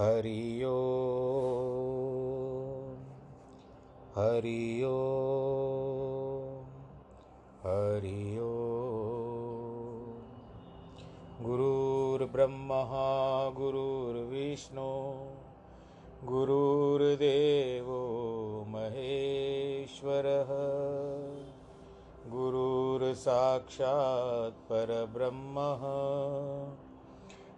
हरि ओ हरि ओ हरि ओ गुरुर्विष्णु गुरुर्देवो महेश्वरः। गुरुर्साक्षात् परब्रह्मः।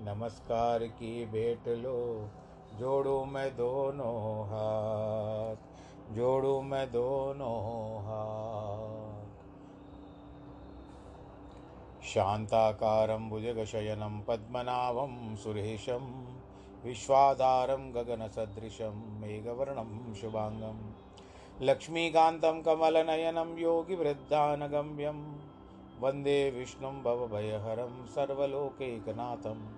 नमस्कार की भेंट लो। जोड़ू मैं दोनों हाथ, जोड़ू मैं दोनों हाथ। शान्ताकारं भुजगशयनं पद्मनाभं सुरेशं, विश्वाधारं गगनसदृशं मेघवर्णं शुभाङ्गं। लक्ष्मीकान्तं कमलनयनं योगिवृद्धानगम्यं। वंदे विष्णुं भवभयहरं सर्वलोकैकनाथं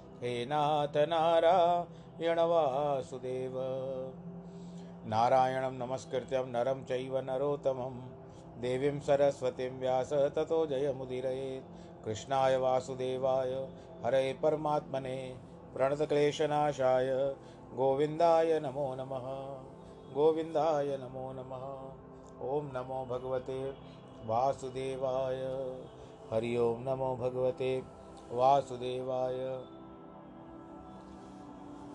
हे नाथ नारायण वासुदेव। नारायणं नमस्कृत्यं नरं चैव नरोत्तमं। देवीं सरस्वतीं व्यास ततो जयमुदीरयेत् कृष्णाय वासुदेवाय, हरे परमात्मने, प्रणतक्लेशनाशाय। गोविन्दाय नमो नमः। गोविन्दाय नमो नमः। ॐ नमो भगवते वासुदेवाय। हरि ओं नमो भगवते वासुदेवाय।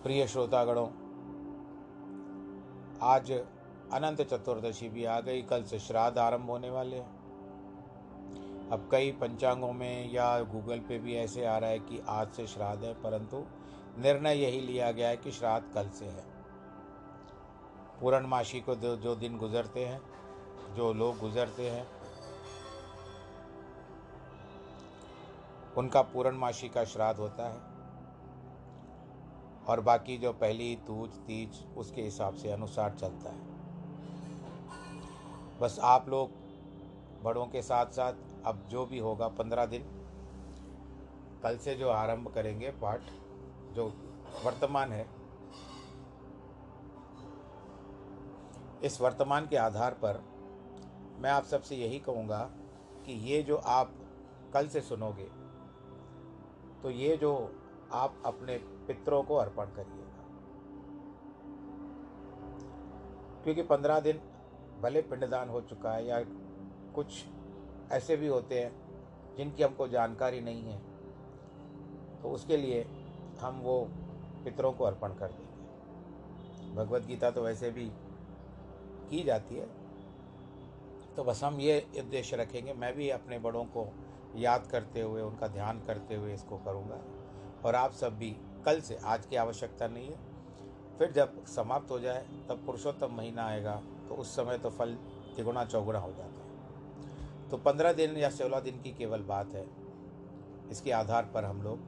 प्रिय श्रोतागणों, आज अनंत चतुर्दशी भी आ गई, कल से श्राद्ध आरंभ होने वाले हैं। अब कई पंचांगों में या गूगल पे भी ऐसे आ रहा है कि आज से श्राद्ध है, परंतु निर्णय यही लिया गया है कि श्राद्ध कल से है। पूर्णमासी को जो दिन गुजरते हैं, जो लोग गुजरते हैं, उनका पूर्णमासी का श्राद्ध होता है। और बाकी जो पहली तूज, तीज, उसके हिसाब से अनुसार चलता है। बस आप लोग बड़ों के साथ साथ अब जो भी होगा पंद्रह दिन, कल से जो आरंभ करेंगे पाठ, जो वर्तमान है, इस वर्तमान के आधार पर मैं आप सबसे यही कहूँगा कि ये जो आप कल से सुनोगे तो ये जो आप अपने पितरों को अर्पण करिएगा। क्योंकि पंद्रह दिन भले पिंडदान हो चुका है या कुछ ऐसे भी होते हैं जिनकी हमको जानकारी नहीं है तो उसके लिए हम वो पितरों को अर्पण कर देंगे। भगवत गीता तो वैसे भी की जाती है। तो बस हम ये उद्देश्य रखेंगे। मैं भी अपने बड़ों को याद करते हुए, उनका ध्यान करते हुए इसको करूँगा। और आप सब भी कल से आज की आवश्यकता नहीं है। फिर जब समाप्त हो जाए, तब पुरुषोत्तम महीना आएगा तो उस समय तो फल तिगुना चौगुना हो जाता है। तो पंद्रह दिन या सोलह दिन की केवल बात है। इसके आधार पर हम लोग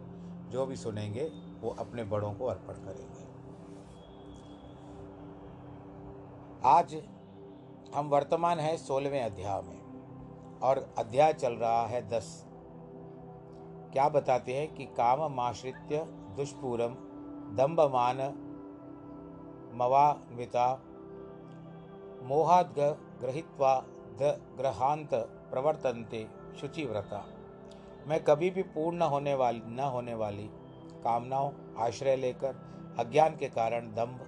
जो भी सुनेंगे, वो अपने बड़ों को अर्पण करेंगे। आज हम वर्तमान हैं सोलहवें अध्याय में, और अध्याय चल रहा है दस। क्या बताते हैं कि काम माश्रित्य दुष्पूरम दम्भमान मवान्विता मोहाद ग्रहित्वा द ग्रहांत प्रवर्तनते शुचिव्रता। मैं कभी भी पूर्ण होने वाली, न होने वाली कामनाओं, आश्रय लेकर, अज्ञान के कारण दम्भ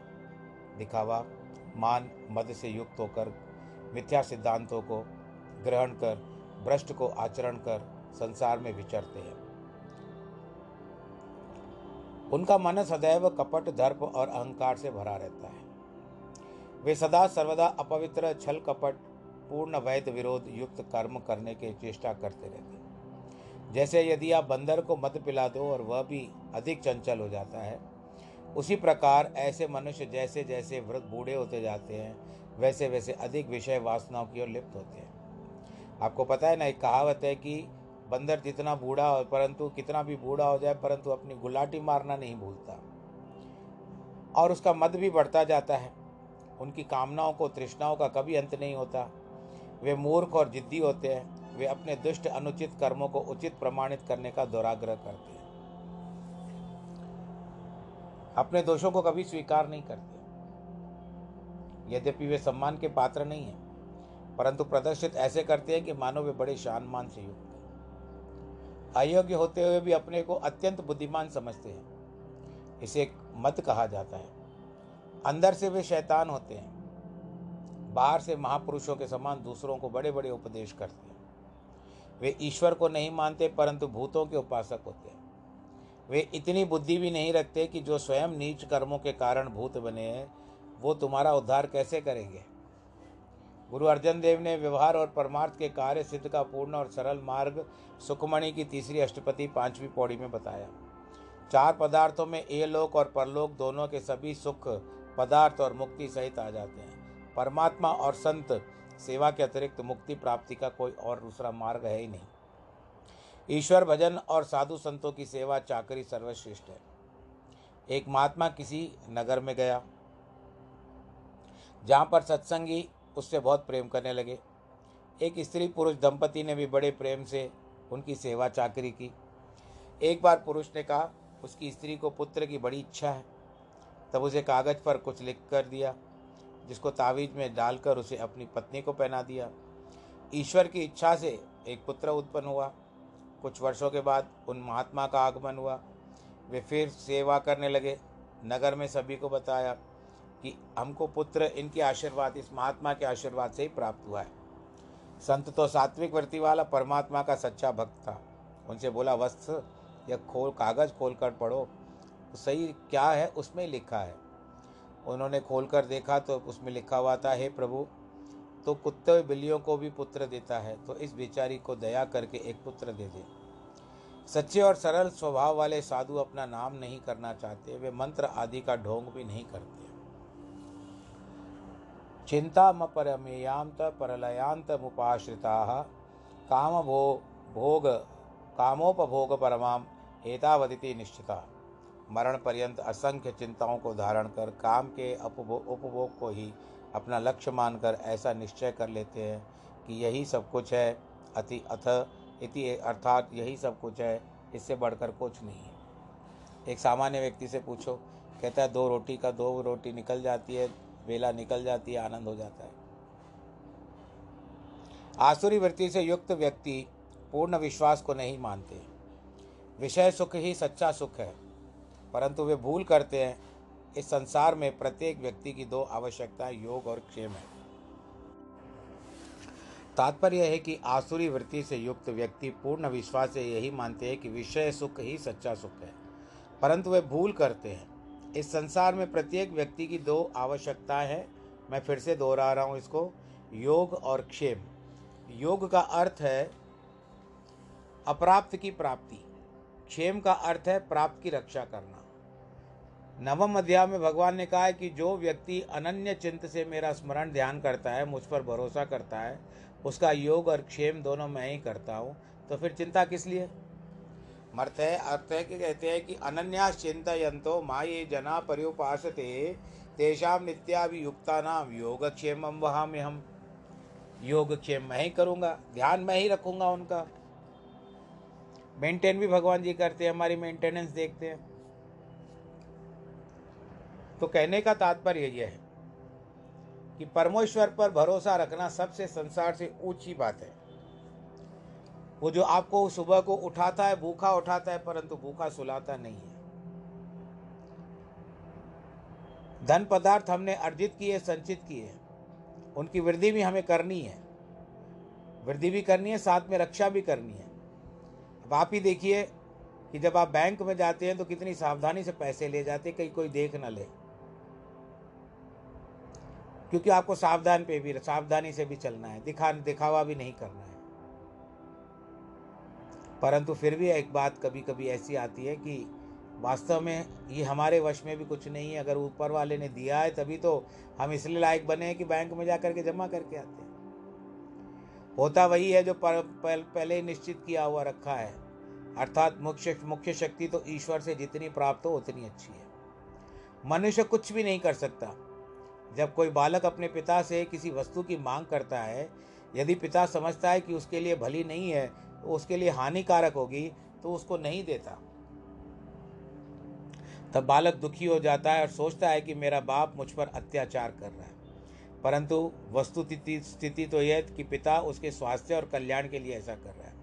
दिखावा, मान मद से युक्त होकर, मिथ्या सिद्धांतों को ग्रहण कर, भ्रष्ट को आचरण कर, संसार में विचरते हैं। उनका मन सदैव कपट, दर्प और अहंकार से भरा रहता है। वे सदा सर्वदा अपवित्र, छल कपट, पूर्ण वैध विरोध, युक्त कर्म करने की चेष्टा करते रहते हैं। जैसे यदि आप बंदर को मत पिला दो और वह भी अधिक चंचल हो जाता है, उसी प्रकार ऐसे मनुष्य जैसे जैसे वृद्ध बूढ़े होते जाते हैं वैसे वैसे अधिक विषय वासनाओं की ओर लिप्त होते हैं। आपको पता है ना, एक कहावत है कि बंदर जितना बूढ़ा हो, परंतु कितना भी बूढ़ा हो जाए, परंतु अपनी गुलाटी मारना नहीं भूलता। और उसका मद भी बढ़ता जाता है। उनकी कामनाओं को, तृष्णाओं का कभी अंत नहीं होता। वे मूर्ख और जिद्दी होते हैं। वे अपने दुष्ट, अनुचित कर्मों को उचित प्रमाणित करने का दुराग्रह करते हैं। अपने दोषों को कभी स्वीकार नहीं करते। यद्यपि वे सम्मान के पात्र नहीं हैं, परंतु प्रदर्शित ऐसे करते हैं कि मानो वे बड़े शान मान से युक्त। अयोग्य होते हुए भी अपने को अत्यंत बुद्धिमान समझते हैं। इसे मत कहा जाता है। अंदर से वे शैतान होते हैं। बाहर से महापुरुषों के समान दूसरों को बड़े बड़े उपदेश करते हैं। वे ईश्वर को नहीं मानते, परंतु भूतों के उपासक होते हैं। वे इतनी बुद्धि भी नहीं रखते कि जो स्वयं नीच कर्मों के कारण भूत बने हैं, वो तुम्हारा उद्धार कैसे करेंगे? गुरु अर्जन देव ने व्यवहार और परमार्थ के कार्य सिद्ध का पूर्ण और सरल मार्ग सुखमणि की तीसरी अष्टपति पांचवी पौड़ी में बताया। चार पदार्थों में ए लोक और परलोक दोनों के सभी सुख, पदार्थ और मुक्ति सहित आ जाते हैं। परमात्मा और संत सेवा के अतिरिक्त मुक्ति प्राप्ति का कोई और दूसरा मार्ग है ही नहीं। ईश्वर भजन और साधु संतों की सेवा चाकरी सर्वश्रेष्ठ है। एक महात्मा किसी नगर में गया, जहाँ पर सत्संगी उससे बहुत प्रेम करने लगे। एक स्त्री पुरुष दंपति ने भी बड़े प्रेम से उनकी सेवा चाकरी की। एक बार पुरुष ने कहा, उसकी स्त्री को पुत्र की बड़ी इच्छा है। तब उसे कागज़ पर कुछ लिख कर दिया, जिसको तावीज़ में डालकर उसे अपनी पत्नी को पहना दिया। ईश्वर की इच्छा से एक पुत्र उत्पन्न हुआ। कुछ वर्षों के बाद उन महात्मा का आगमन हुआ। वे फिर सेवा करने लगे। नगर में सभी को बताया कि हमको पुत्र इनके आशीर्वाद, इस महात्मा के आशीर्वाद से ही प्राप्त हुआ है। संत तो सात्विक वृत्ति वाला परमात्मा का सच्चा भक्त था। उनसे बोला, वस्त्र या खोल, कागज़ खोल कर पढ़ो। सही क्या है, उसमें लिखा है। उन्होंने खोल कर देखा तो उसमें लिखा हुआ था, हे प्रभु तो कुत्ते बिल्लियों को भी पुत्र देता है तो इस बेचारी को दया करके एक पुत्र दे दे। सच्चे और सरल स्वभाव वाले साधु अपना नाम नहीं करना चाहते, वे मंत्र आदि का ढोंग भी नहीं करते। चिन्तामपरमेयान्त काम भो भोग, कामोपभोगपरमाम् एतावदिति निश्चिता। मरण पर्यंत असंख्य चिंताओं को धारण कर, काम के उपभोग उपभोग को ही अपना लक्ष्य मानकर ऐसा निश्चय कर लेते हैं कि यही सब कुछ है, अति अथ, इति अर्थात यही सब कुछ है, इससे बढ़कर कुछ नहीं है। एक सामान्य व्यक्ति से पूछो, कहता है, दो रोटी का, दो रोटी निकल जाती है वेला निकल जाती है, आनंद हो जाता है। आसुरी वृत्ति से युक्त व्यक्ति पूर्ण विश्वास को नहीं मानते। विषय सुख ही सच्चा सुख है, परंतु वे भूल करते हैं, इस संसार में प्रत्येक व्यक्ति की दो आवश्यकताएँ, योग और क्षेम है। तात्पर्य है कि आसुरी वृत्ति से युक्त व्यक्ति पूर्ण विश्वास से यही मानते हैं कि विषय सुख ही सच्चा सुख है, परंतु वे भूल करते हैं। इस संसार में प्रत्येक व्यक्ति की दो आवश्यकताएँ हैं। मैं फिर से दोहरा रहा हूँ इसको। योग और क्षेम। योग का अर्थ है अप्राप्त की प्राप्ति। क्षेम का अर्थ है प्राप्त की रक्षा करना। नवम अध्याय में भगवान ने कहा है कि जो व्यक्ति अनन्य चिंत से मेरा स्मरण ध्यान करता है, मुझ पर भरोसा करता है, उसका योग और क्षेम दोनों मैं ही करता हूँ। तो फिर चिंता किस लिए? मर्थ है अर्थ है कि कहते हैं कि अनन्यास चिंतयंतो माये जना पर्युपासते तेषाम नित्याभियुक्ता नाम योगक्षेम वहाँ में हम योगक्षेम मैं ही करूँगा, ध्यान मैं ही रखूँगा उनका। मेंटेन भी भगवान जी करते हैं, हमारी मेंटेनेंस देखते हैं। तो कहने का तात्पर्य यह है कि परमेश्वर पर भरोसा रखना सबसे संसार से ऊँची बात है। वो जो आपको सुबह को उठाता है, भूखा उठाता है, परंतु भूखा सुलाता नहीं है। धन पदार्थ हमने अर्जित किए, संचित किए उनकी वृद्धि भी हमें करनी है। वृद्धि भी करनी है, साथ में रक्षा भी करनी है। अब आप ही देखिए कि जब आप बैंक में जाते हैं तो कितनी सावधानी से पैसे ले जाते हैं, कहीं कोई देख ना ले। क्योंकि आपको सावधान पे भी, सावधानी से भी चलना है। दिखा, दिखावा भी नहीं करना है। परंतु फिर भी एक बात कभी कभी ऐसी आती है कि वास्तव में ये हमारे वश में भी कुछ नहीं है। अगर ऊपर वाले ने दिया है तभी तो हम इसलिए लायक बने हैं कि बैंक में जा करके जमा करके आते हैं। होता वही है जो पर, पह, पहले ही निश्चित किया हुआ रखा है। अर्थात मुख्य मुख्य शक्ति तो ईश्वर से जितनी प्राप्त हो उतनी अच्छी है। मनुष्य कुछ भी नहीं कर सकता। जब कोई बालक अपने पिता से किसी वस्तु की मांग करता है यदि पिता समझता है कि उसके लिए भली नहीं है उसके लिए हानिकारक होगी तो उसको नहीं देता। तब बालक दुखी हो जाता है और सोचता है कि मेरा बाप मुझ पर अत्याचार कर रहा है। परंतु वस्तु स्थिति तो यह कि पिता उसके स्वास्थ्य और कल्याण के लिए ऐसा कर रहा है।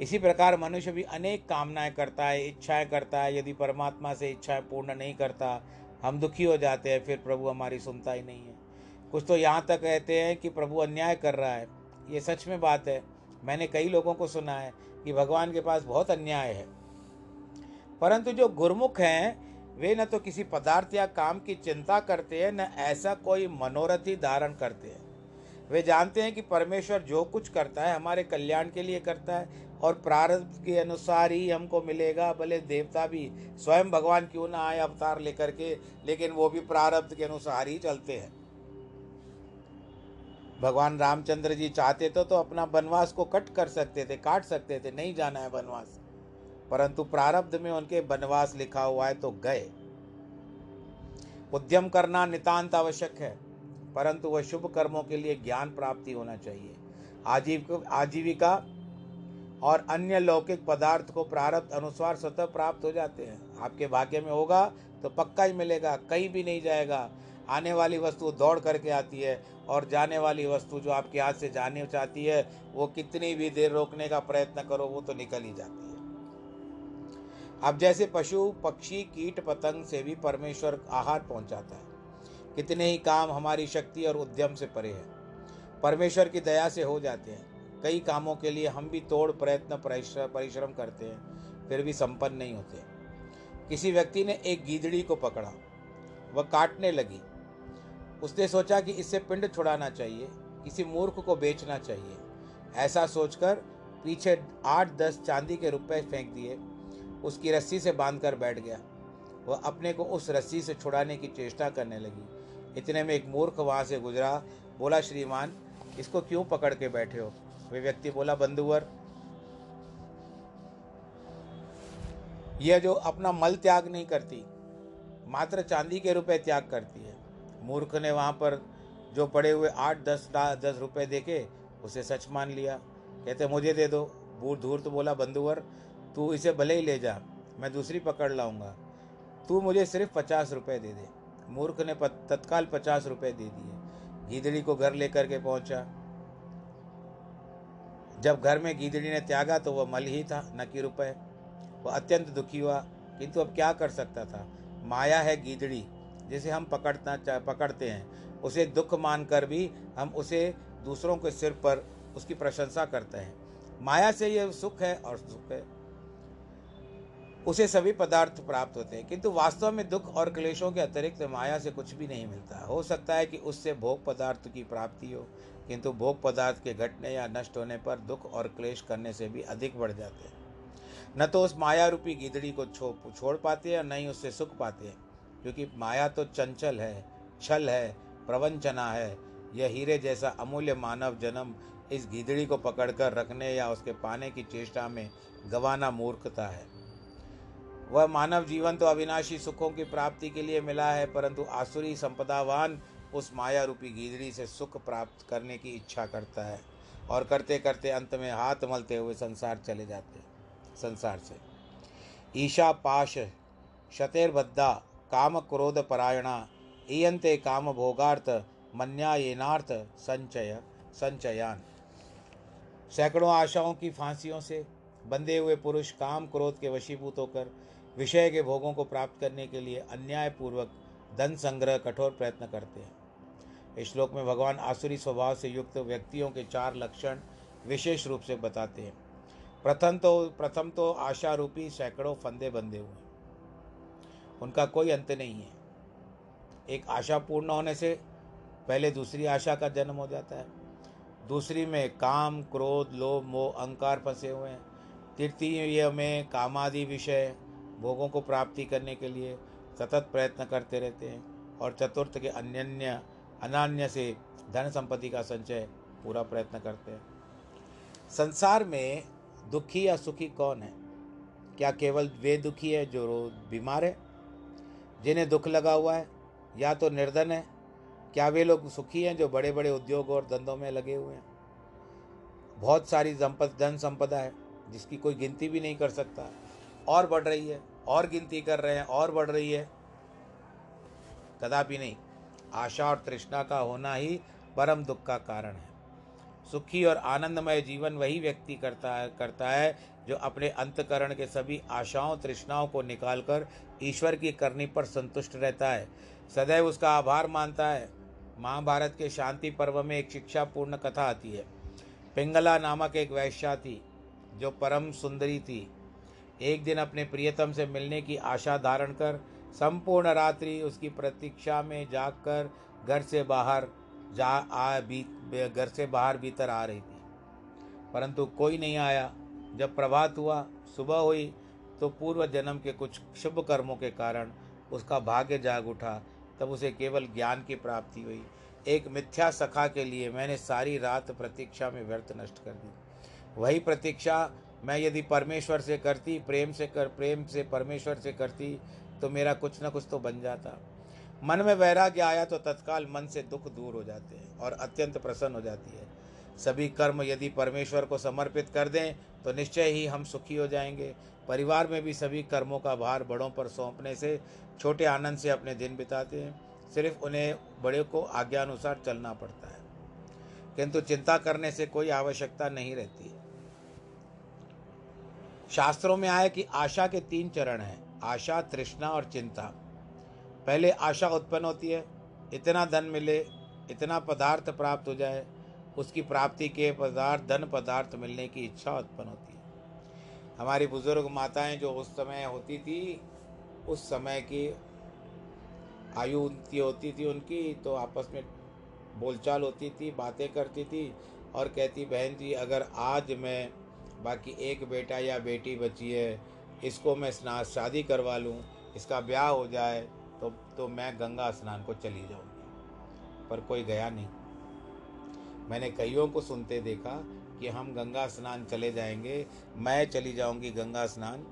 इसी प्रकार मनुष्य भी अनेक कामनाएँ करता है, इच्छाएँ करता है। यदि परमात्मा से इच्छाएँ पूर्ण नहीं करता, हम दुखी हो जाते हैं, फिर प्रभु हमारी सुनता ही नहीं है। कुछ तो यहाँ तक कहते हैं कि प्रभु अन्याय कर रहा है। ये सच में बात है। मैंने कई लोगों को सुना है कि भगवान के पास बहुत अन्याय है। परंतु जो गुरमुख हैं, वे न तो किसी पदार्थ या काम की चिंता करते हैं, न ऐसा कोई मनोरथ धारण करते हैं। वे जानते हैं कि परमेश्वर जो कुछ करता है, हमारे कल्याण के लिए करता है और प्रारब्ध के अनुसार ही हमको मिलेगा। भले देवता भी स्वयं भगवान क्यों ना आए अवतार लेकर के, लेकिन वो भी प्रारब्ध के अनुसार ही चलते हैं। भगवान रामचंद्र जी चाहते तो तो अपना वनवास को कट कर सकते थे, काट सकते थे, नहीं जाना है वनवास। परंतु प्रारब्ध में उनके वनवास लिखा हुआ है तो गए। उद्यम करना नितांत आवश्यक है, परंतु वह शुभ कर्मों के लिए ज्ञान प्राप्ति होना चाहिए। आजीव आजीविका और अन्य लौकिक पदार्थ को प्रारब्ध अनुसार स्वतः प्राप्त हो जाते हैं। आपके भाग्य में होगा तो पक्का ही मिलेगा, कहीं भी नहीं जाएगा। आने वाली वस्तु दौड़ करके आती है और जाने वाली वस्तु जो आपके हाथ से जाने चाहती है, वो कितनी भी देर रोकने का प्रयत्न करो, वो तो निकल ही जाती है। अब जैसे पशु, पक्षी, कीट, पतंग से भी परमेश्वर आहार पहुंचाता है। कितने ही काम हमारी शक्ति और उद्यम से परे है। परमेश्वर की दया से हो जाते हैं। कई कामों के लिए हम भी तोड़ प्रयत्न परिश्रम करते हैं, फिर भी संपन्न नहीं होते। किसी व्यक्ति ने एक गीदड़ी को पकड़ा, वह काटने लगी उसने सोचा कि इससे पिंड छुड़ाना चाहिए, किसी मूर्ख को बेचना चाहिए। ऐसा सोचकर पीछे आठ दस चांदी के रुपए फेंक दिए। उसकी रस्सी से बांधकर बैठ गया। वह अपने को उस रस्सी से छुड़ाने की चेष्टा करने लगी। इतने में एक मूर्ख वहाँ से गुजरा, बोला, श्रीमान, इसको क्यों पकड़ के बैठे हो? वे व्यक्ति बोला, बंधुवर, यह जो अपना मल त्याग नहीं करती, मात्र चांदी के रुपए त्याग करती है। मूर्ख ने वहाँ पर जो पड़े हुए आठ, दस दस रुपए देखे उसे सच मान लिया। कहते, मुझे दे दो। बूढ़ धूर तो बोला बंधुवर तू इसे भले ही ले जा, मैं दूसरी पकड़ लाऊँगा। तू मुझे सिर्फ़ पचास रुपये दे दे। मूर्ख ने तत्काल पचास रुपये दे दिए। गीदड़ी को घर लेकर के पहुँचा। जब घर में गीदड़ी ने त्यागा तो वह मल ही था, न कि रुपये वह अत्यंत दुखी हुआ, किंतु अब क्या कर सकता था? माया है गीदड़ी जिसे हम पकड़ना पकड़ते हैं, उसे दुख मानकर भी हम उसे दूसरों के सिर पर उसकी प्रशंसा करते हैं। माया से यह सुख है और सुख है। उसे सभी पदार्थ प्राप्त होते हैं, किंतु वास्तव में दुख और क्लेशों के अतिरिक्त माया से कुछ भी नहीं मिलता। हो सकता है कि उससे भोग पदार्थ की प्राप्ति हो, किंतु भोग पदार्थ के घटने या नष्ट होने पर दुख और क्लेश करने से भी अधिक बढ़ जाते हैं। न तो उस माया रूपी गिदड़ी को छो छोड़ पाते हैं और न ही उससे सुख पाते हैं। क्योंकि माया तो चंचल है, छल है, प्रवंचना है। यह हीरे जैसा अमूल्य मानव जन्म इस गीदड़ी को पकड़कर रखने या उसके पाने की चेष्टा में गवाना मूर्खता है। वह मानव जीवन तो अविनाशी सुखों की प्राप्ति के लिए मिला है, परंतु आसुरी संपदावान उस माया रूपी गीदड़ी से सुख प्राप्त करने की इच्छा करता है और करते करते अंत में हाथ मलते हुए संसार चले जाते संसार से। ईशा पाश शतेर्बद्धा काम क्रोध परायणा ईयंते काम भोगार्थ मन्यायनार्थ संचय, संचयान। सैकड़ों आशाओं की फांसियों से बंधे हुए पुरुष काम क्रोध के वशीभूत होकर विषय के भोगों को प्राप्त करने के लिए अन्यायपूर्वक धन संग्रह कठोर प्रयत्न करते हैं। इस श्लोक में भगवान आसुरी स्वभाव से युक्त व्यक्तियों के चार लक्षण विशेष रूप से बताते हैं। प्रथम तो प्रथम तो आशा रूपी सैकड़ों फंदे बंधे हुए उनका कोई अंत नहीं है। एक आशा पूर्ण होने से पहले दूसरी आशा का जन्म हो जाता है। दूसरी में काम, क्रोध, लोभ, मोह, अहंकार फंसे हुए हैं। तृतीय में कामादि विषय भोगों को प्राप्ति करने के लिए सतत प्रयत्न करते रहते हैं और चतुर्थ के अन्य अनान्य से धन संपत्ति का संचय पूरा प्रयत्न करते हैं। संसार में दुखी या सुखी कौन है? क्या केवल वे दुखी है जो रोज बीमार है? जिन्हें दुख लगा हुआ है, या तो निर्धन है, क्या वे लोग सुखी हैं जो बड़े बड़े उद्योग और धंधों में लगे हुए हैं? बहुत सारी धन संपदा है, जिसकी कोई गिनती भी नहीं कर सकता। और बढ़ रही है, और गिनती कर रहे हैं, और बढ़ रही है। कदापि नहीं, आशा और तृष्णा का होना ही परम दुख का कारण है। सुखी और आनंदमय जीवन वही व्यक्ति करता है करता है, जो अपने अंतकरण के सभी आशाओं, तृष्णाओं को निकालकर ईश्वर की करनी पर संतुष्ट रहता है, सदैव उसका आभार मानता है। महाभारत के शांति पर्व में एक शिक्षापूर्ण कथा आती है। पिंगला नामक एक वैश्या थी, जो परम सुंदरी थी। एक दिन अपने प्रियतम से मिलने की आशा धारण कर संपूर्ण रात्रि उसकी प्रतीक्षा में जागकर घर से बाहर जा, आ भी घर से बाहर भीतर आ रही थी। परंतु कोई नहीं आया। जब प्रभात हुआ, सुबह हुई तो पूर्व जन्म के कुछ शुभ कर्मों के कारण उसका भाग्य जाग उठा। तब उसे केवल ज्ञान की प्राप्ति हुई। एक मिथ्या सखा के लिए मैंने सारी रात प्रतीक्षा में व्यर्थ नष्ट कर दी। वही प्रतीक्षा मैं यदि परमेश्वर से करती, प्रेम से कर, प्रेम से परमेश्वर से करती तो मेरा कुछ न कुछ तो बन जाता। मन में वैराग्य आया तो तत्काल मन से दुख दूर हो जाते हैं और अत्यंत प्रसन्न हो जाती है। सभी कर्म यदि परमेश्वर को समर्पित कर दें तो निश्चय ही हम सुखी हो जाएँगे। परिवार में भी सभी कर्मों का भार बड़ों पर सौंपने से छोटे आनंद से अपने दिन बिताते हैं। सिर्फ़ उन्हें बड़े को आज्ञानुसार चलना पड़ता है। किंतु चिंता करने से कोई आवश्यकता नहीं रहती। है शास्त्रों में आया कि आशा के तीन चरण हैं, आशा, तृष्णा और चिंता। पहले आशा उत्पन्न होती है, इतना धन मिले, इतना पदार्थ प्राप्त हो जाए उसकी प्राप्ति के पदार्थ, धन पदार्थ मिलने की इच्छा उत्पन्न होती है। हमारी बुज़ुर्ग माताएँ जो उस समय होती थी, उस समय की आयु उनकी होती थी, उनकी तो आपस में बोलचाल होती थी, बातें करती थी और कहती, बहन जी, अगर आज मैं, बाकी एक बेटा या बेटी बची है, इसको मैं स्नान शादी करवा लूँ, इसका ब्याह हो जाए तो तो मैं गंगा स्नान को चली जाऊँगी। पर कोई गया नहीं। मैंने कईयों को सुनते देखा कि हम गंगा स्नान चले जाएँगे, मैं चली जाऊँगी गंगा स्नान।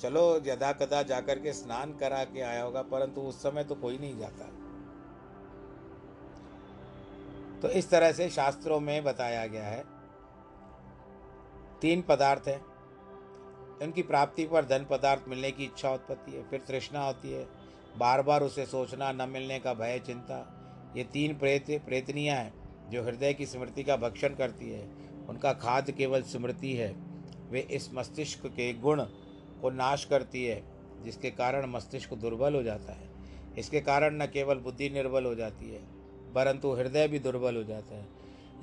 चलो यदा कदा जाकर के स्नान करा के आया होगा, परंतु उस समय तो कोई नहीं जाता। तो इस तरह से शास्त्रों में बताया गया है। तीन पदार्थ हैं। इनकी प्राप्ति पर धन पदार्थ मिलने की इच्छा उत्पत्ति है, फिर तृष्णा होती है। बार बार उसे सोचना, न मिलने का भय, चिंता। ये तीन प्रेत, प्रेतनियाँ हैं। जो हृदय की स्मृति का भक्षण करती है, उनका खाद्य केवल स्मृति है। वे इस मस्तिष्क के गुण को नाश करती है, जिसके कारण मस्तिष्क दुर्बल हो जाता है। इसके कारण न केवल बुद्धि निर्बल हो जाती है, परंतु हृदय भी दुर्बल हो जाता है।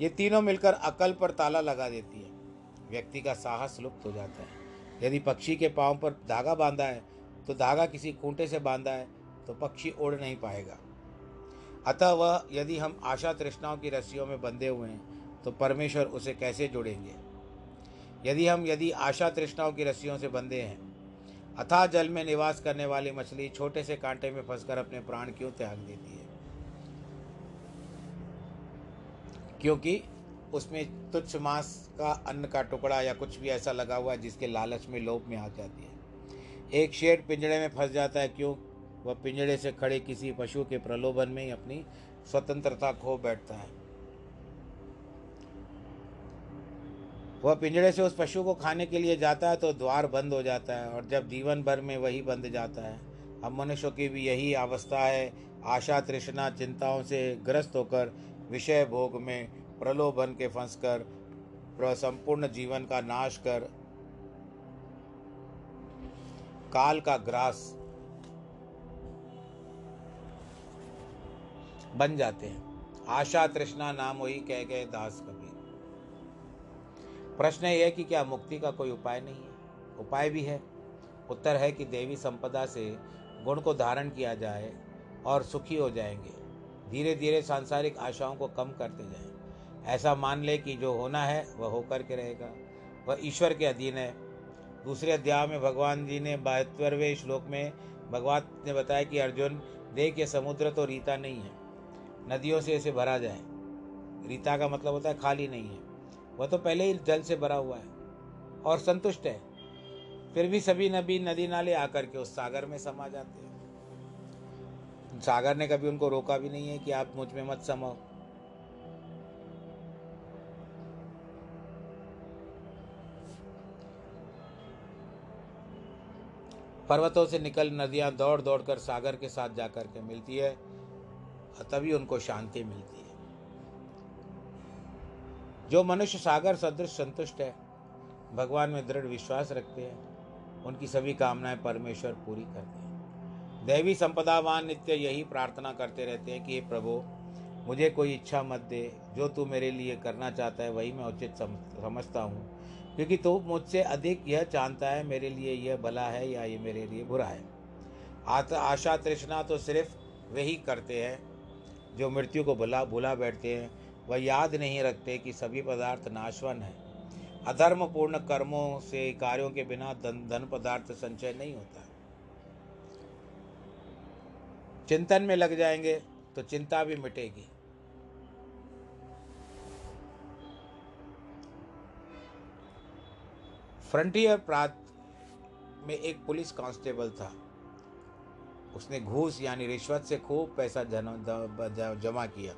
ये तीनों मिलकर अकल पर ताला लगा देती है। व्यक्ति का साहस लुप्त हो जाता है। यदि पक्षी के पाँव पर धागा बांधा है तो धागा किसी खूंटे से बांधा है तो पक्षी उड़ नहीं पाएगा। अतः वह, यदि हम आशा तृष्णाओं की रस्सियों में बंधे हुए हैं तो परमेश्वर उसे कैसे जोड़ेंगे? यदि हम, यदि आशा तृष्णाओं की रस्सियों से बंधे हैं अथाह जल में निवास करने वाली मछली छोटे से कांटे में फंसकर अपने प्राण क्यों त्याग देती है? क्योंकि उसमें तुच्छ मांस का, अन्न का टुकड़ा या कुछ भी ऐसा लगा हुआ है जिसके लालच में लोभ में आ जाती है। एक शेर पिंजड़े में फंस जाता है, क्यों? वह पिंजड़े से खड़े किसी पशु के प्रलोभन में ही अपनी स्वतंत्रता खो बैठता है। वह पिंजड़े से उस पशु को खाने के लिए जाता है तो द्वार बंद हो जाता है और जब जीवन भर में वही बंद जाता है, हम मनुष्यों की भी यही अवस्था है, आशा, तृष्णा, चिंताओं से ग्रस्त होकर विषय भोग में प्रलोभन के फंस कर संपूर्ण जीवन का नाश कर काल का ग्रास बन जाते हैं। आशा तृष्णा नाम वही कह गए दास कबीर प्रश्न यह कि क्या मुक्ति का कोई उपाय नहीं है? उपाय भी है। उत्तर है कि देवी संपदा से गुण को धारण किया जाए और सुखी हो जाएँगे। धीरे धीरे सांसारिक आशाओं को कम करते जाएँ। ऐसा मान ले कि जो होना है, वह होकर के रहेगा। वह ईश्वर के अधीन है। दूसरे अध्याय में भगवान जी ने बहत्तरवें श्लोक में भगवान ने बताया कि अर्जुन देख ये समुद्र तो रीता नहीं है। नदियों से इसे भरा जाए। रीता का मतलब होता है खाली नहीं है। वह तो पहले ही जल से भरा हुआ है और संतुष्ट है। फिर भी सभी नबी नदी नाले आकर के उस सागर में समा जाते हैं। सागर ने कभी उनको रोका भी नहीं है कि आप मुझमें मत समाओ। पर्वतों से निकल नदियाँ दौड़ दौड़ कर सागर के साथ जाकर के मिलती है। तभी उनको शांति मिलती है। जो मनुष्य सागर सदृश संतुष्ट है, भगवान में दृढ़ विश्वास रखते हैं, उनकी सभी कामनाएँ परमेश्वर पूरी करते हैं। दैवी संपदावान नित्य यही प्रार्थना करते रहते हैं कि, हे प्रभु, मुझे कोई इच्छा मत दे, जो तू मेरे लिए करना चाहता है, वही मैं उचित समझता हूँ। क्योंकि तू मुझसे अधिक यह जानता है, मेरे लिए यह भला है या ये मेरे लिए बुरा है। आशा तृष्णा तो सिर्फ़ वही करते हैं जो मृत्यु को भुला भुला बैठते हैं, वह याद नहीं रखते कि सभी पदार्थ नाशवन है। अधर्मपूर्ण कर्मों से कार्यों के बिना धन धन पदार्थ संचय नहीं होता। चिंतन में लग जाएँगे तो चिंता भी मिटेगी। फ्रंटियर प्रांत में एक पुलिस कांस्टेबल था। उसने घूस यानी रिश्वत से खूब पैसा जमा किया।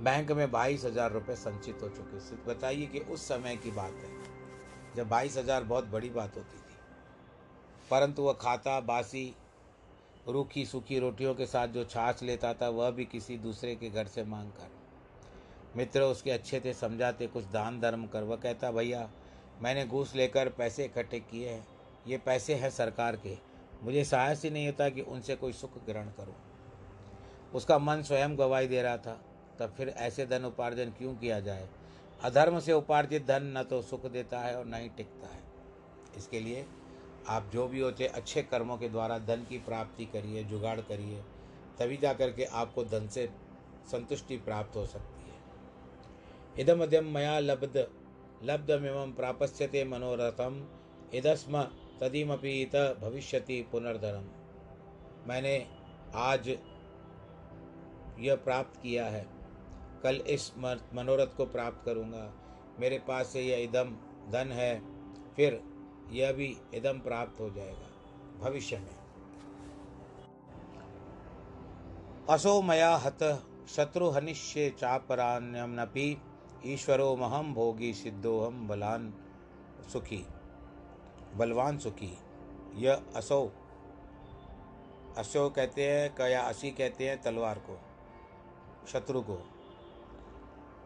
बैंक में बाईस हज़ार रुपये संचित हो चुके। थे बताइए कि उस समय की बात है, जब बाईस हज़ार बहुत बड़ी बात होती थी। परंतु वह खाता, बासी, रूखी, सूखी रोटियों के साथ जो छाछ लेता था, वह भी किसी दूसरे के घर से मांग कर। मित्र उसके अच्छे थे, समझाते, कुछ दान धर्म कर। वह कहता, भैया, मैंने घूस लेकर पैसे इकट्ठे किए हैं। ये पैसे हैं सरकार के। मुझे साहस ही नहीं होता कि उनसे कोई सुख ग्रहण करूँ। उसका मन स्वयं गवाही दे रहा था, तब फिर ऐसे धन उपार्जन क्यों किया जाए? अधर्म से उपार्जित धन न तो सुख देता है और न ही टिकता है। इसके लिए आप जो भी होते, अच्छे कर्मों के द्वारा धन की प्राप्ति करिए, जुगाड़ करिए, तभी जा कर के आपको धन से संतुष्टि प्राप्त हो सकती है। इदम अद्यम मया लब्ध, लब्धमिम प्राप्यते मनोरथम इदस्म तदीमपी इत भविष्यति पुनर्धनम। मैंने आज यह प्राप्त किया है। कल इस मनोरथ को प्राप्त करूँगा। मेरे पास से यह इदम धन है, फिर यह भी इदम प्राप्त हो जाएगा। भविष्य में। असो मया हत शत्रु हनिष्य चापरान्यमनपि, ईश्वरो महम भोगी सिद्धोहम बलान सुखी। बलवान सुखी यह असो। असो कहते हैं क या असी कहते हैं तलवार को, शत्रु को।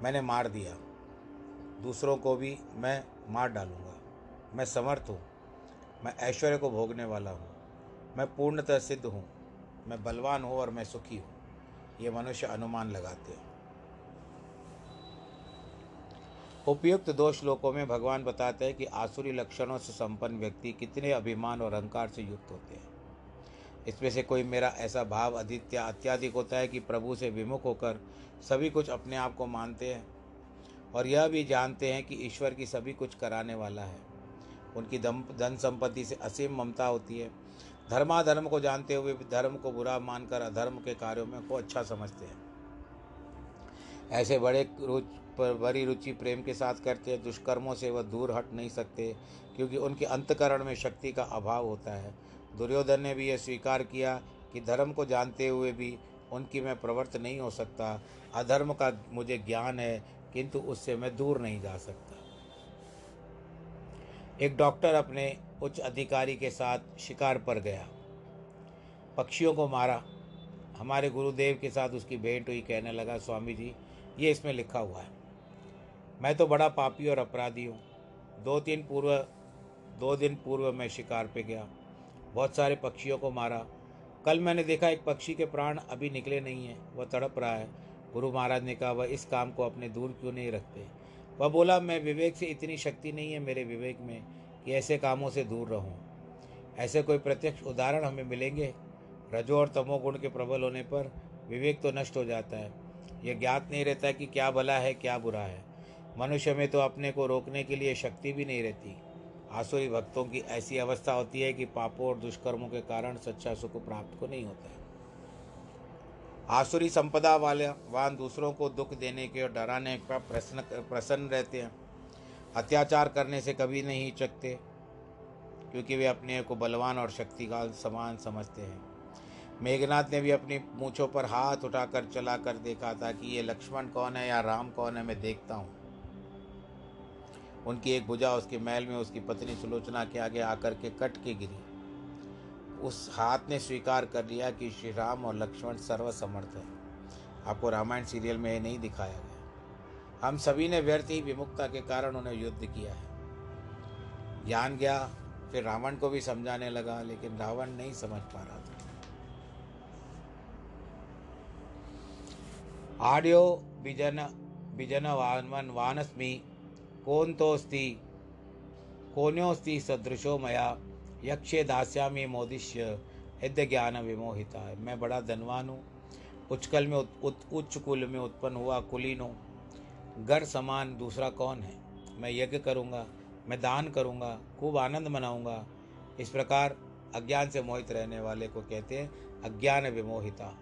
मैंने मार दिया। दूसरों को भी मैं मार डालूँगा। मैं समर्थ हूँ। मैं ऐश्वर्य को भोगने वाला हूँ। मैं पूर्णतः सिद्ध हूँ। मैं बलवान हूँ और मैं सुखी हूँ। ये मनुष्य अनुमान लगाते हैं। उपयुक्त दो श्लोकों में भगवान बताते हैं कि आसुरी लक्षणों से संपन्न व्यक्ति कितने अभिमान और अहंकार से युक्त होते हैं। इसमें से कोई मेरा ऐसा भाव अधित्य अत्याधिक होता है कि प्रभु से विमुख होकर सभी कुछ अपने आप को मानते हैं और यह भी जानते हैं कि ईश्वर की सभी कुछ कराने वाला है। उनकी धन संपत्ति से असीम ममता होती है। धर्माधर्म को जानते हुए भी धर्म को बुरा मानकर अधर्म के कार्यों में को अच्छा समझते हैं। ऐसे बड़े पर बड़ी रुचि प्रेम के साथ करते हैं, दुष्कर्मों से वह दूर हट नहीं सकते, क्योंकि उनके अंतकरण में शक्ति का अभाव होता है। दुर्योधन ने भी यह स्वीकार किया कि धर्म को जानते हुए भी उनकी मैं प्रवृत्त नहीं हो सकता। अधर्म का मुझे ज्ञान है, किंतु उससे मैं दूर नहीं जा सकता। एक डॉक्टर अपने उच्च अधिकारी के साथ शिकार पर गया। पक्षियों को मारा। हमारे गुरुदेव के साथ उसकी भेंट हुई, कहने लगा, स्वामी जी, ये इसमें लिखा हुआ है। मैं तो बड़ा पापी और अपराधी हूँ। दो तीन पूर्व, दो दिन पूर्व मैं शिकार पे गया। बहुत सारे पक्षियों को मारा। कल मैंने देखा एक पक्षी के प्राण अभी निकले नहीं हैं। वह तड़प रहा है। गुरु महाराज ने कहा, वह इस काम को अपने दूर क्यों नहीं रखते? वह बोला, मैं विवेक से इतनी शक्ति नहीं है मेरे विवेक में कि ऐसे कामों से दूर रहूँ। ऐसे कोई प्रत्यक्ष उदाहरण हमें मिलेंगे? रजो और तमोगुण के प्रबल होने पर विवेक तो नष्ट हो जाता है। यह ज्ञात नहीं रहता कि क्या भला है, क्या बुरा है। मनुष्य में तो अपने को रोकने के लिए शक्ति भी नहीं रहती। आसुरी भक्तों की ऐसी अवस्था होती है कि पापों और दुष्कर्मों के कारण सच्चा सुख प्राप्त को नहीं होता है। आसुरी संपदा वाले वाहन दूसरों को दुख देने के और डराने का प्रश्न, प्रसन्न रहते हैं। अत्याचार करने से कभी नहीं चकते क्योंकि वे अपने को बलवान और शक्तिकाल समान समझते हैं। मेघनाथ ने भी अपनी मूछों पर हाथ उठाकर चला कर देखा था कि ये लक्ष्मण कौन है या राम कौन है, मैं देखता हूँ। उनकी एक भुजा, उसके महल में उसकी पत्नी सुलोचना के आगे आकर के कट के गिरी। उस हाथ ने स्वीकार कर लिया कि श्री राम और लक्ष्मण सर्वसमर्थ है। आपको रामायण सीरियल में ये नहीं दिखाया गया। हम सभी ने व्यर्थ ही विमुक्ता के कारण उन्हें युद्ध किया है। ज्ञान गया, फिर रावण को भी समझाने लगा, लेकिन रावण नहीं समझ पा रहा था। आड्यो बिजन बिजन वान, वानस्मी कौन तोस्ति कोन्योस्ति सदृशो मया? यक्षे दास्यामी मोदिश्य हृदय ज्ञान विमोहिता है मैं बड़ा धनवान हूँ। उच्चकल में उच्च कुल में उत्पन्न हुआ कुलीन हूँ। घर समान, दूसरा कौन है? मैं यज्ञ करूँगा, मैं दान करूँगा, खूब आनंद मनाऊँगा। इस प्रकार अज्ञान से मोहित रहने वाले को कहते हैं अज्ञान विमोहिता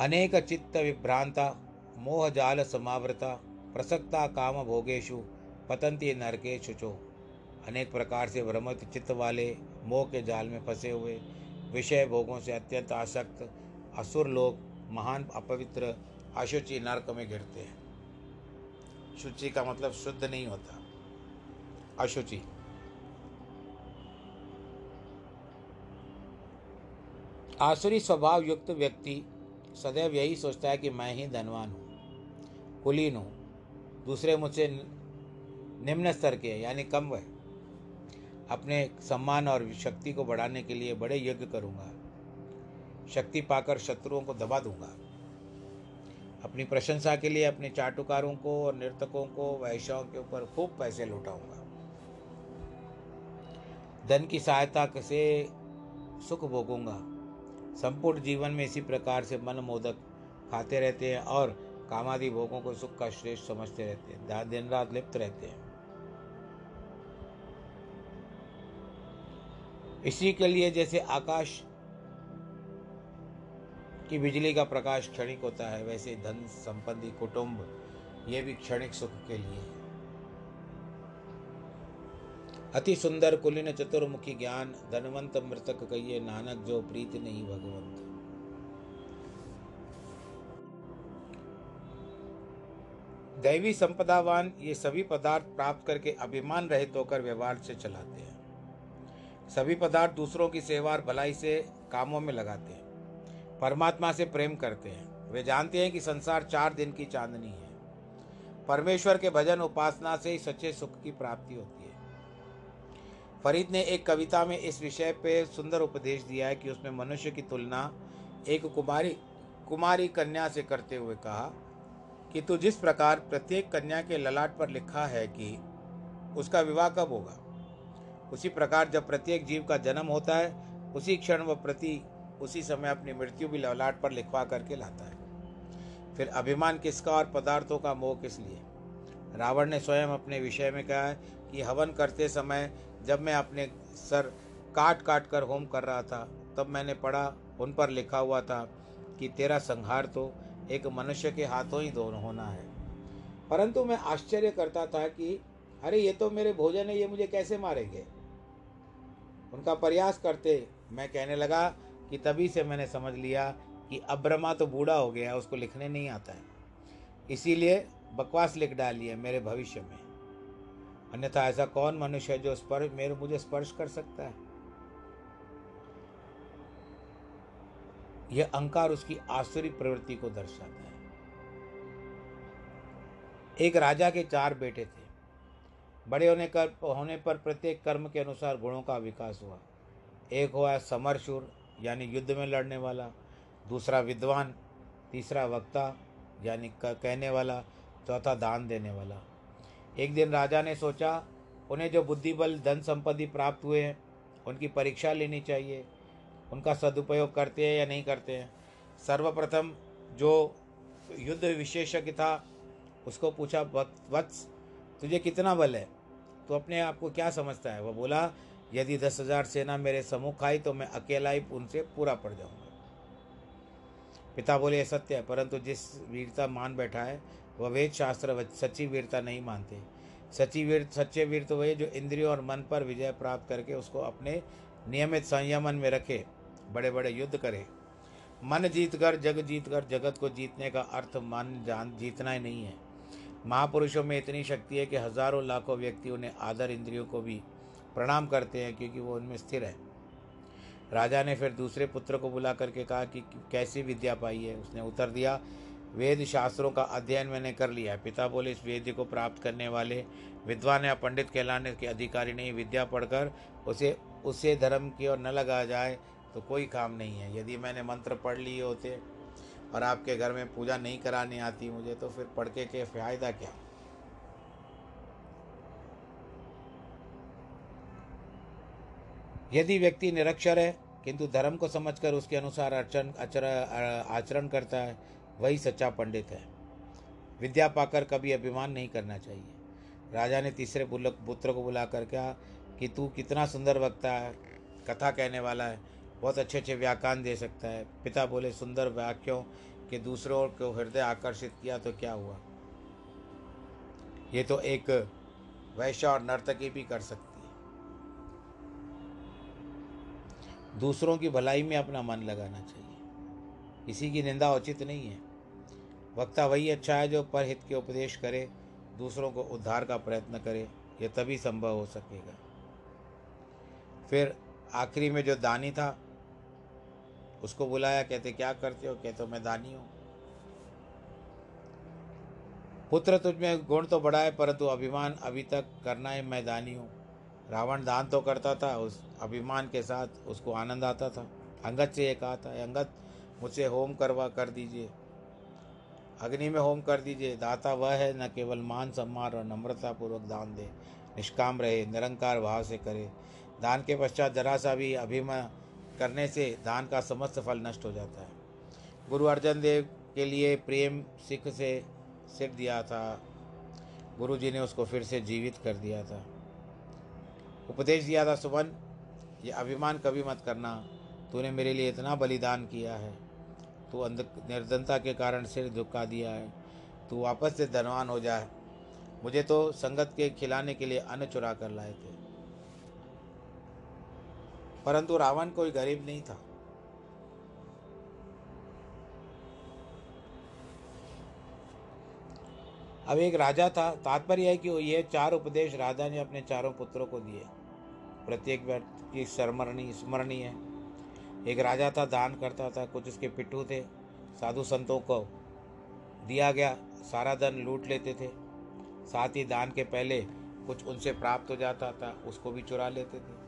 अनेक चित्त विभ्रांता, मोह जाल समावृता प्रसक्ता काम भोगेशु, पतंती नरके शुचो अनेक प्रकार से भ्रमित चित्त वाले मोह के जाल में फंसे हुए विषय भोगों से अत्यंत आसक्त असुर लोग महान अपवित्र अशुचि नरक में गिरते हैं। शुचि का मतलब शुद्ध नहीं होता। अशुचि। आसुरी स्वभाव युक्त व्यक्ति सदैव यही सोचता है कि मैं ही धनवान हूँ, कुलीन हूँ। दूसरे मुझसे निम्न स्तर के यानी कम वह अपने सम्मान और शक्ति को बढ़ाने के लिए बड़े यज्ञ करूँगा। शक्ति पाकर शत्रुओं को दबा दूँगा। अपनी प्रशंसा के लिए अपने चाटुकारों को और नर्तकों को वैश्याओं के ऊपर खूब पैसे लुटाऊँगा। धन की सहायता से सुख भोगूँगा। संपूर्ण जीवन में इसी प्रकार से मन मोदक खाते रहते हैं और कामादि भोगों को सुख का श्रेष्ठ समझते रहते हैं। दिन रात लिप्त रहते हैं। इसी के लिए जैसे आकाश की बिजली का प्रकाश क्षणिक होता है, वैसे धन, संपत्ति, कुटुंब, ये भी क्षणिक सुख के लिए है। अति सुंदर कुलीन चतुर्मुखी ज्ञान, धनवंत मृतक कहिए, नानक जो प्रीत नहीं भगवंत। दैवी संपदावान ये सभी पदार्थ प्राप्त करके अभिमान रहित होकर व्यवहार से चलाते हैं। सभी पदार्थ दूसरों की सेवा और भलाई से कामों में लगाते हैं। परमात्मा से प्रेम करते हैं। वे जानते हैं कि संसार चार दिन की चांदनी है। परमेश्वर के भजन उपासना से ही सच्चे सुख की प्राप्ति होती है। फरीद ने एक कविता में इस विषय पर सुंदर उपदेश दिया है कि उसमें मनुष्य की तुलना एक कुमारी कुमारी कन्या से करते हुए कहा कि तू जिस प्रकार प्रत्येक कन्या के ललाट पर लिखा है कि उसका विवाह कब होगा? उसी प्रकार जब प्रत्येक जीव का जन्म होता है, उसी क्षण वह प्रति उसी समय अपनी मृत्यु भी ललाट पर लिखवा करके लाता है। फिर अभिमान किसका और पदार्थों का मोह किस लिए? रावण ने स्वयं अपने विषय में कहा है कि हवन करते समय जब मैं अपने सर काट काट कर होम कर रहा था, तब मैंने पढ़ा, उन पर लिखा हुआ था कि तेरा संहार तो एक मनुष्य के हाथों ही दोनों होना है। परंतु मैं आश्चर्य करता था कि, अरे, ये तो मेरे भोजन है, ये मुझे कैसे मारेंगे? उनका प्रयास करते मैं कहने लगा कि तभी से मैंने समझ लिया कि अब्रमा तो बूढ़ा हो गया, उसको लिखने नहीं आता है। इसीलिए बकवास लिख डाली है मेरे भविष्य में। अन्यथा ऐसा कौन मनुष्य है जो स्पर्श, मेरे मुझे स्पर्श कर सकता है? यह अंकार उसकी आसुरी प्रवृत्ति को दर्शाता है। एक राजा के चार बेटे थे। बड़े होने कर, होने पर प्रत्येक कर्म के अनुसार गुणों का विकास हुआ। एक हुआ समरशूर, यानी युद्ध में लड़ने वाला। दूसरा विद्वान, तीसरा वक्ता, यानी कहने वाला। चौथा दान देने वाला। एक दिन राजा ने सोचा, उन्हें जो बुद्धिबल धन संपत्ति प्राप्त हुए हैं, उनकी परीक्षा लेनी चाहिए। उनका सदुपयोग करते हैं या नहीं करते हैं। सर्वप्रथम जो युद्ध विशेषज्ञ था, उसको पूछा, वत्स तुझे कितना बल है? तो अपने आप को क्या समझता है? वह बोला, यदि दस हज़ार सेना मेरे सम्मुख आई तो मैं अकेला ही उनसे पूरा पड़ जाऊँगा। पिता बोले, यह सत्य है, परंतु जिस वीरता मान बैठा है, वह वेद शास्त्र सच्ची वीरता नहीं मानते। सच्ची वीर, सच्चे वीर तो वही जो इंद्रियों और मन पर विजय प्राप्त करके उसको अपने नियमित संयमन में रखे। बड़े बड़े युद्ध करे। मन जीत कर, जग जीत कर, जगत को जीतने का अर्थ मन जान, जीतना ही नहीं है। महापुरुषों में इतनी शक्ति है कि हज़ारों लाखों व्यक्ति उन्हें आदर इंद्रियों को भी प्रणाम करते हैं क्योंकि वो उनमें स्थिर है। राजा ने फिर दूसरे पुत्र को बुला करके कहा कि कैसी विद्या पाई है? उसने उत्तर दिया, वेद शास्त्रों का अध्ययन मैंने कर लिया पिता बोले, इस वेद को प्राप्त करने वाले विद्वान या पंडित कहलाने के अधिकारी नहीं। विद्या पढ़कर उसे उसे धर्म की ओर न लगा जाए। तो कोई काम नहीं है। यदि मैंने मंत्र पढ़ लिए होते और आपके घर में पूजा नहीं करानी आती मुझे तो फिर पढ़ के फ़ायदा क्या? यदि व्यक्ति निरक्षर है, किंतु धर्म को समझकर उसके अनुसार आचरण आचरण करता है, वही सच्चा पंडित है। विद्या पाकर कभी अभिमान नहीं करना चाहिए। राजा ने तीसरे पुत्र को बुला कर कहा कि तू कितना सुंदर वक्ता है, कथा कहने वाला है बहुत अच्छे अच्छे व्याख्यान दे सकता है। पिता बोले, सुंदर वाक्यों के दूसरों को हृदय आकर्षित किया तो क्या हुआ? ये तो एक वैश्य और नर्तकी भी कर सकती है। दूसरों की भलाई में अपना मन लगाना चाहिए। किसी की निंदा उचित नहीं है। वक्ता वही अच्छा है जो परहित के उपदेश करे, दूसरों को उद्धार का प्रयत्न करे। यह तभी संभव हो सकेगा। फिर आखिरी में जो दानी था उसको बुलाया, कहते, क्या करते हो? कहते, मैं दानी हूँ। पुत्र तुझमें गुण तो बड़ा है, परंतु अभिमान अभी तक करना है, मैं दानी हूँ। रावण दान तो करता था, उस अभिमान के साथ उसको आनंद आता था। अंगत से ये कहा था अंगत मुझसे होम करवा कर दीजिए। अग्नि में होम कर दीजिए। दाता वह है, न केवल मान सम्मान और नम्रता पूर्वक दान दे। निष्काम रहे, निरंकार भाव से करे। दान के पश्चात जरा सा भी अभिमान करने से दान का समस्त फल नष्ट हो जाता है। गुरु अर्जन देव के लिए प्रेम सिख से सिर दिया था। गुरु जी ने उसको फिर से जीवित कर दिया था। उपदेश दिया था सुबन ये अभिमान कभी मत करना। तूने मेरे लिए इतना बलिदान किया है। तू अंध, निर्धनता के कारण सिर झुका दिया है। तू वापस से धनवान हो जाए मुझे तो संगत के खिलाने के लिए अन्न चुरा कर लाए थे। परंतु रावण कोई गरीब नहीं था। अब एक राजा था। तात्पर्य है कि ये चार उपदेश राजा ने अपने चारों पुत्रों को दिए। प्रत्येक व्यक्ति की स्मरणी स्मरणीय है। एक राजा था, दान करता था, कुछ उसके पिट्ठू थे, साधु संतों को दिया गया, सारा धन लूट लेते थे। साथ ही दान के पहले कुछ उनसे प्राप्त हो जाता था, उसको भी चुरा लेते थे।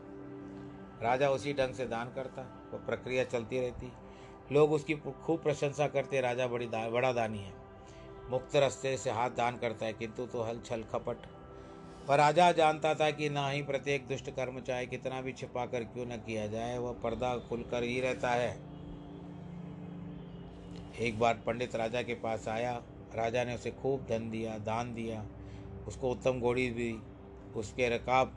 राजा उसी ढंग से दान करता वो प्रक्रिया चलती रहती। लोग उसकी खूब प्रशंसा करते राजा बड़ी दा, बड़ा दानी है। मुक्त रस्ते से हाथ दान करता है किंतु तो हल छल खपट। पर राजा जानता था कि ना ही प्रत्येक दुष्ट कर्म चाहे कितना भी छिपा कर क्यों न किया जाए वह पर्दा खुलकर ही रहता है। एक बार पंडित राजा के पास आया राजा ने उसे खूब धन दिया दान दिया उसको उत्तम घोड़ी दी उसके रकाब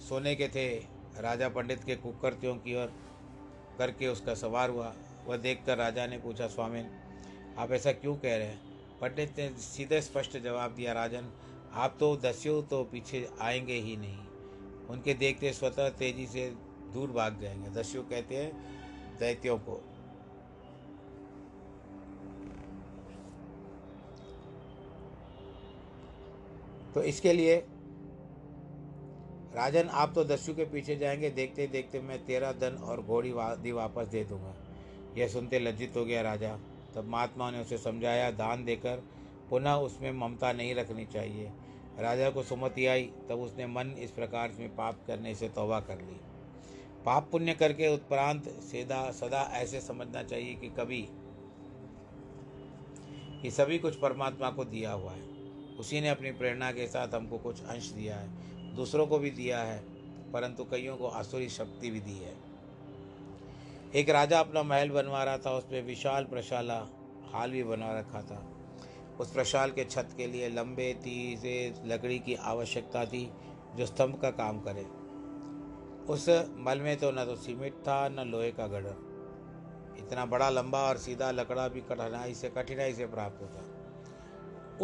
सोने के थे। राजा पंडित के कुकर्तियों की ओर करके उसका सवार हुआ। वह देखकर राजा ने पूछा, स्वामी, आप ऐसा क्यों कह रहे हैं? पंडित ने सीधे स्पष्ट जवाब दिया, राजन, आप तो दस्यु तो पीछे आएँगे ही नहीं। उनके देखते स्वतः तेज़ी से दूर भाग जाएँगे। दस्यु कहते हैं, दैत्यों को। तो इसके लिए राजन, आप तो दस्यु के पीछे जाएँगे। देखते देखते मैं तेरा धन और घोड़ी दी वापस दे दूँगा। यह सुनते लज्जित हो गया राजा। तब महात्मा ने उसे समझाया, दान देकर पुनः उसमें ममता नहीं रखनी चाहिए। राजा को सुमति आई, तब उसने मन इस प्रकार में पाप करने से तौबा कर ली। पाप पुण्य करके उत्परांत सीधा सदा ऐसे समझना चाहिए कि कभी कि सभी कुछ परमात्मा को दिया हुआ है। उसी ने अपनी प्रेरणा के साथ हमको कुछ अंश दिया है। दूसरों को भी दिया है, परंतु कईयों को आसुरी शक्ति भी दी है। एक राजा अपना महल बनवा रहा था, उसमें विशाल प्रशाला हाल भी बनवा रखा था। उस प्रशाल के छत के लिए लंबे, तीजे लकड़ी की आवश्यकता थी, जो स्तंभ का काम करे। उस मल में तो न तो सीमेंट था, न लोहे का गढ़। इतना बड़ा, लंबा और सीधा लकड़ा भी कठिनाई से कठिनाई से प्राप्त होता।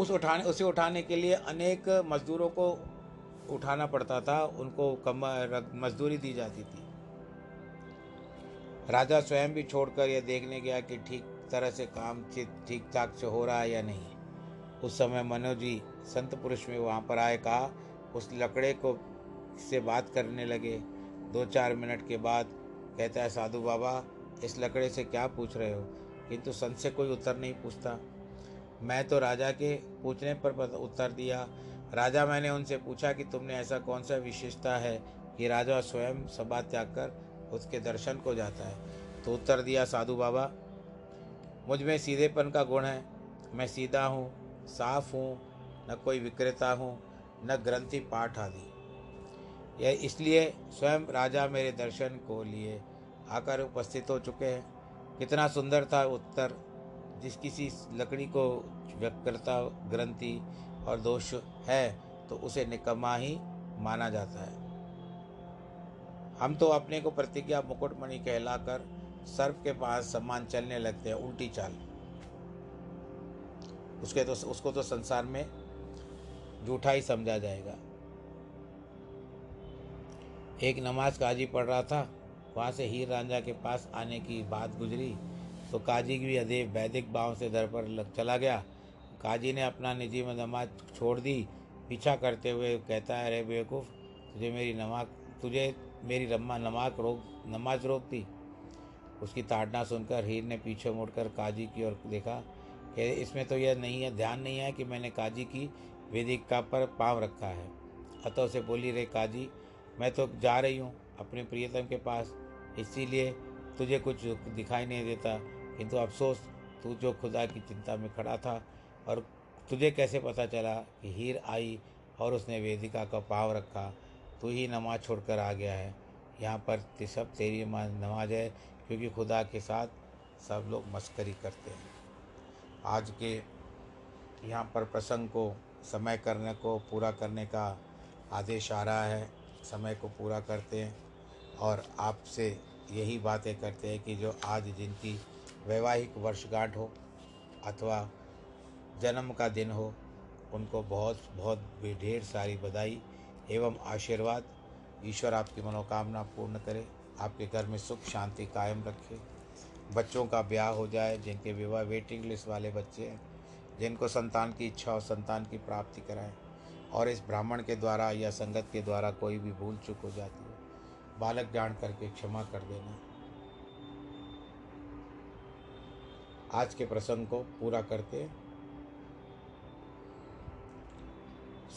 उस उठाने, उसे उठाने के लिए अनेक मजदूरों को उठाना पड़ता था, उनको कम मजदूरी दी जाती थी। राजा स्वयं भी छोड़कर यह देखने गया कि ठीक तरह से काम ठीक ठाक से हो रहा है या नहीं। उस समय मनोजी संत पुरुष में वहाँ पर आए, कहा, उस लकड़े को से बात करने लगे। दो चार मिनट के बाद कहता है, साधु बाबा, इस लकड़े से क्या पूछ रहे हो? किंतु संत से कोई उत्तर नहीं पूछता। मैं तो राजा के पूछने पर उत्तर दिया राजा मैंने उनसे पूछा कि तुमने ऐसा कौन सा विशेषता है कि राजा स्वयं सभा त्याग कर उसके दर्शन को जाता है? तो उत्तर दिया, साधु बाबा, मुझमें सीधेपन का गुण है। मैं सीधा हूँ, साफ़ हूँ, न कोई विक्रेता हूँ, न ग्रंथि पाठ आदि। यह इसलिए स्वयं राजा मेरे दर्शन को लिए आकर उपस्थित हो चुके हैं। कितना सुंदर था उत्तर, जिस किसी लकड़ी को व्यक्त करता ग्रंथि और दोष है तो उसे निकम्मा ही माना जाता है। हम तो अपने को प्रतिज्ञा मुकुटमणि कहलाकर सर्प के पास सम्मान चलने लगते हैं, उल्टी चाल। उसके तो उसको तो संसार में झूठा ही समझा जाएगा। एक नमाज़ काजी पढ़ रहा था, वहाँ से हीर रांझा के पास आने की बात गुजरी तो काजी भी अदेव वैदिक भाव से दर पर लग, चला गया। काजी ने अपना निजी में नमाज़ छोड़ दी, पीछा करते हुए कहता है, अरे बेवकूफ़, तुझे मेरी नमाज़ तुझे मेरी रम्मा नमाज़ रोक नमाज़ रोक दी उसकी ताड़ना सुनकर हीर ने पीछे मुड़कर काजी की ओर देखा कि इसमें तो यह नहीं है, ध्यान नहीं है कि मैंने काजी की वेदिका पर पाँव रखा है। अतः उसे बोली, रे काजी, मैं तो जा रही हूँ अपने प्रियतम के पास, इसीलिए तुझे कुछ दिखाई नहीं देता। किंतु अफसोस, तू जो खुदा की चिंता में खड़ा था और तुझे कैसे पता चला कि हीर आई और उसने वेदिका का पाव रखा? तू ही नमाज़ छोड़कर आ गया है। यहाँ पर सब तेरी नमाज़ है, क्योंकि खुदा के साथ सब लोग मस्करी करते हैं। आज के यहाँ पर प्रसंग को, समय करने को, पूरा करने का आदेश आ रहा है। समय को पूरा करते हैं और आपसे यही बातें करते हैं कि जो आज जिनकी वैवाहिक वर्षगांठ हो अथवा जन्म का दिन हो, उनको बहुत बहुत ढेर सारी बधाई एवं आशीर्वाद। ईश्वर आपकी मनोकामना पूर्ण करे, आपके घर में सुख, शांति कायम रखे। बच्चों का ब्याह हो जाए, जिनके विवाह वेटिंग लिस्ट वाले बच्चे हैं, जिनको संतान की इच्छा और संतान की प्राप्ति कराएँ, और इस ब्राह्मण के द्वारा या संगत के द्वारा कोई भी भूल चूक हो जाती है, बालक जान करके क्षमा कर देना। आज के प्रसंग को पूरा करते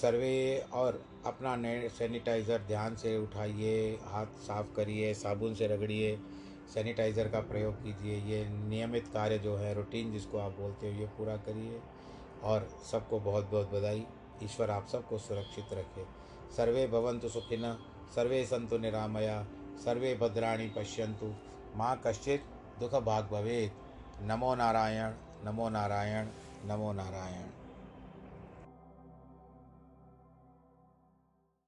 सर्वे और अपना सैनिटाइज़र ध्यान से उठाइए, हाथ साफ़ करिए, साबुन से रगड़िए, सैनिटाइज़र का प्रयोग कीजिए। ये नियमित कार्य जो है, रूटीन जिसको आप बोलते हो, ये पूरा करिए और सबको बहुत बहुत बधाई। ईश्वर आप सबको सुरक्षित रखे। सर्वे भवन्तु सुखिन, सर्वे संतु निरामया, सर्वे भद्राणी पश्यंतु माँ कश्चित दुख भाग भवेत्। नमो नारायण नमो नारायण नमो नारायण।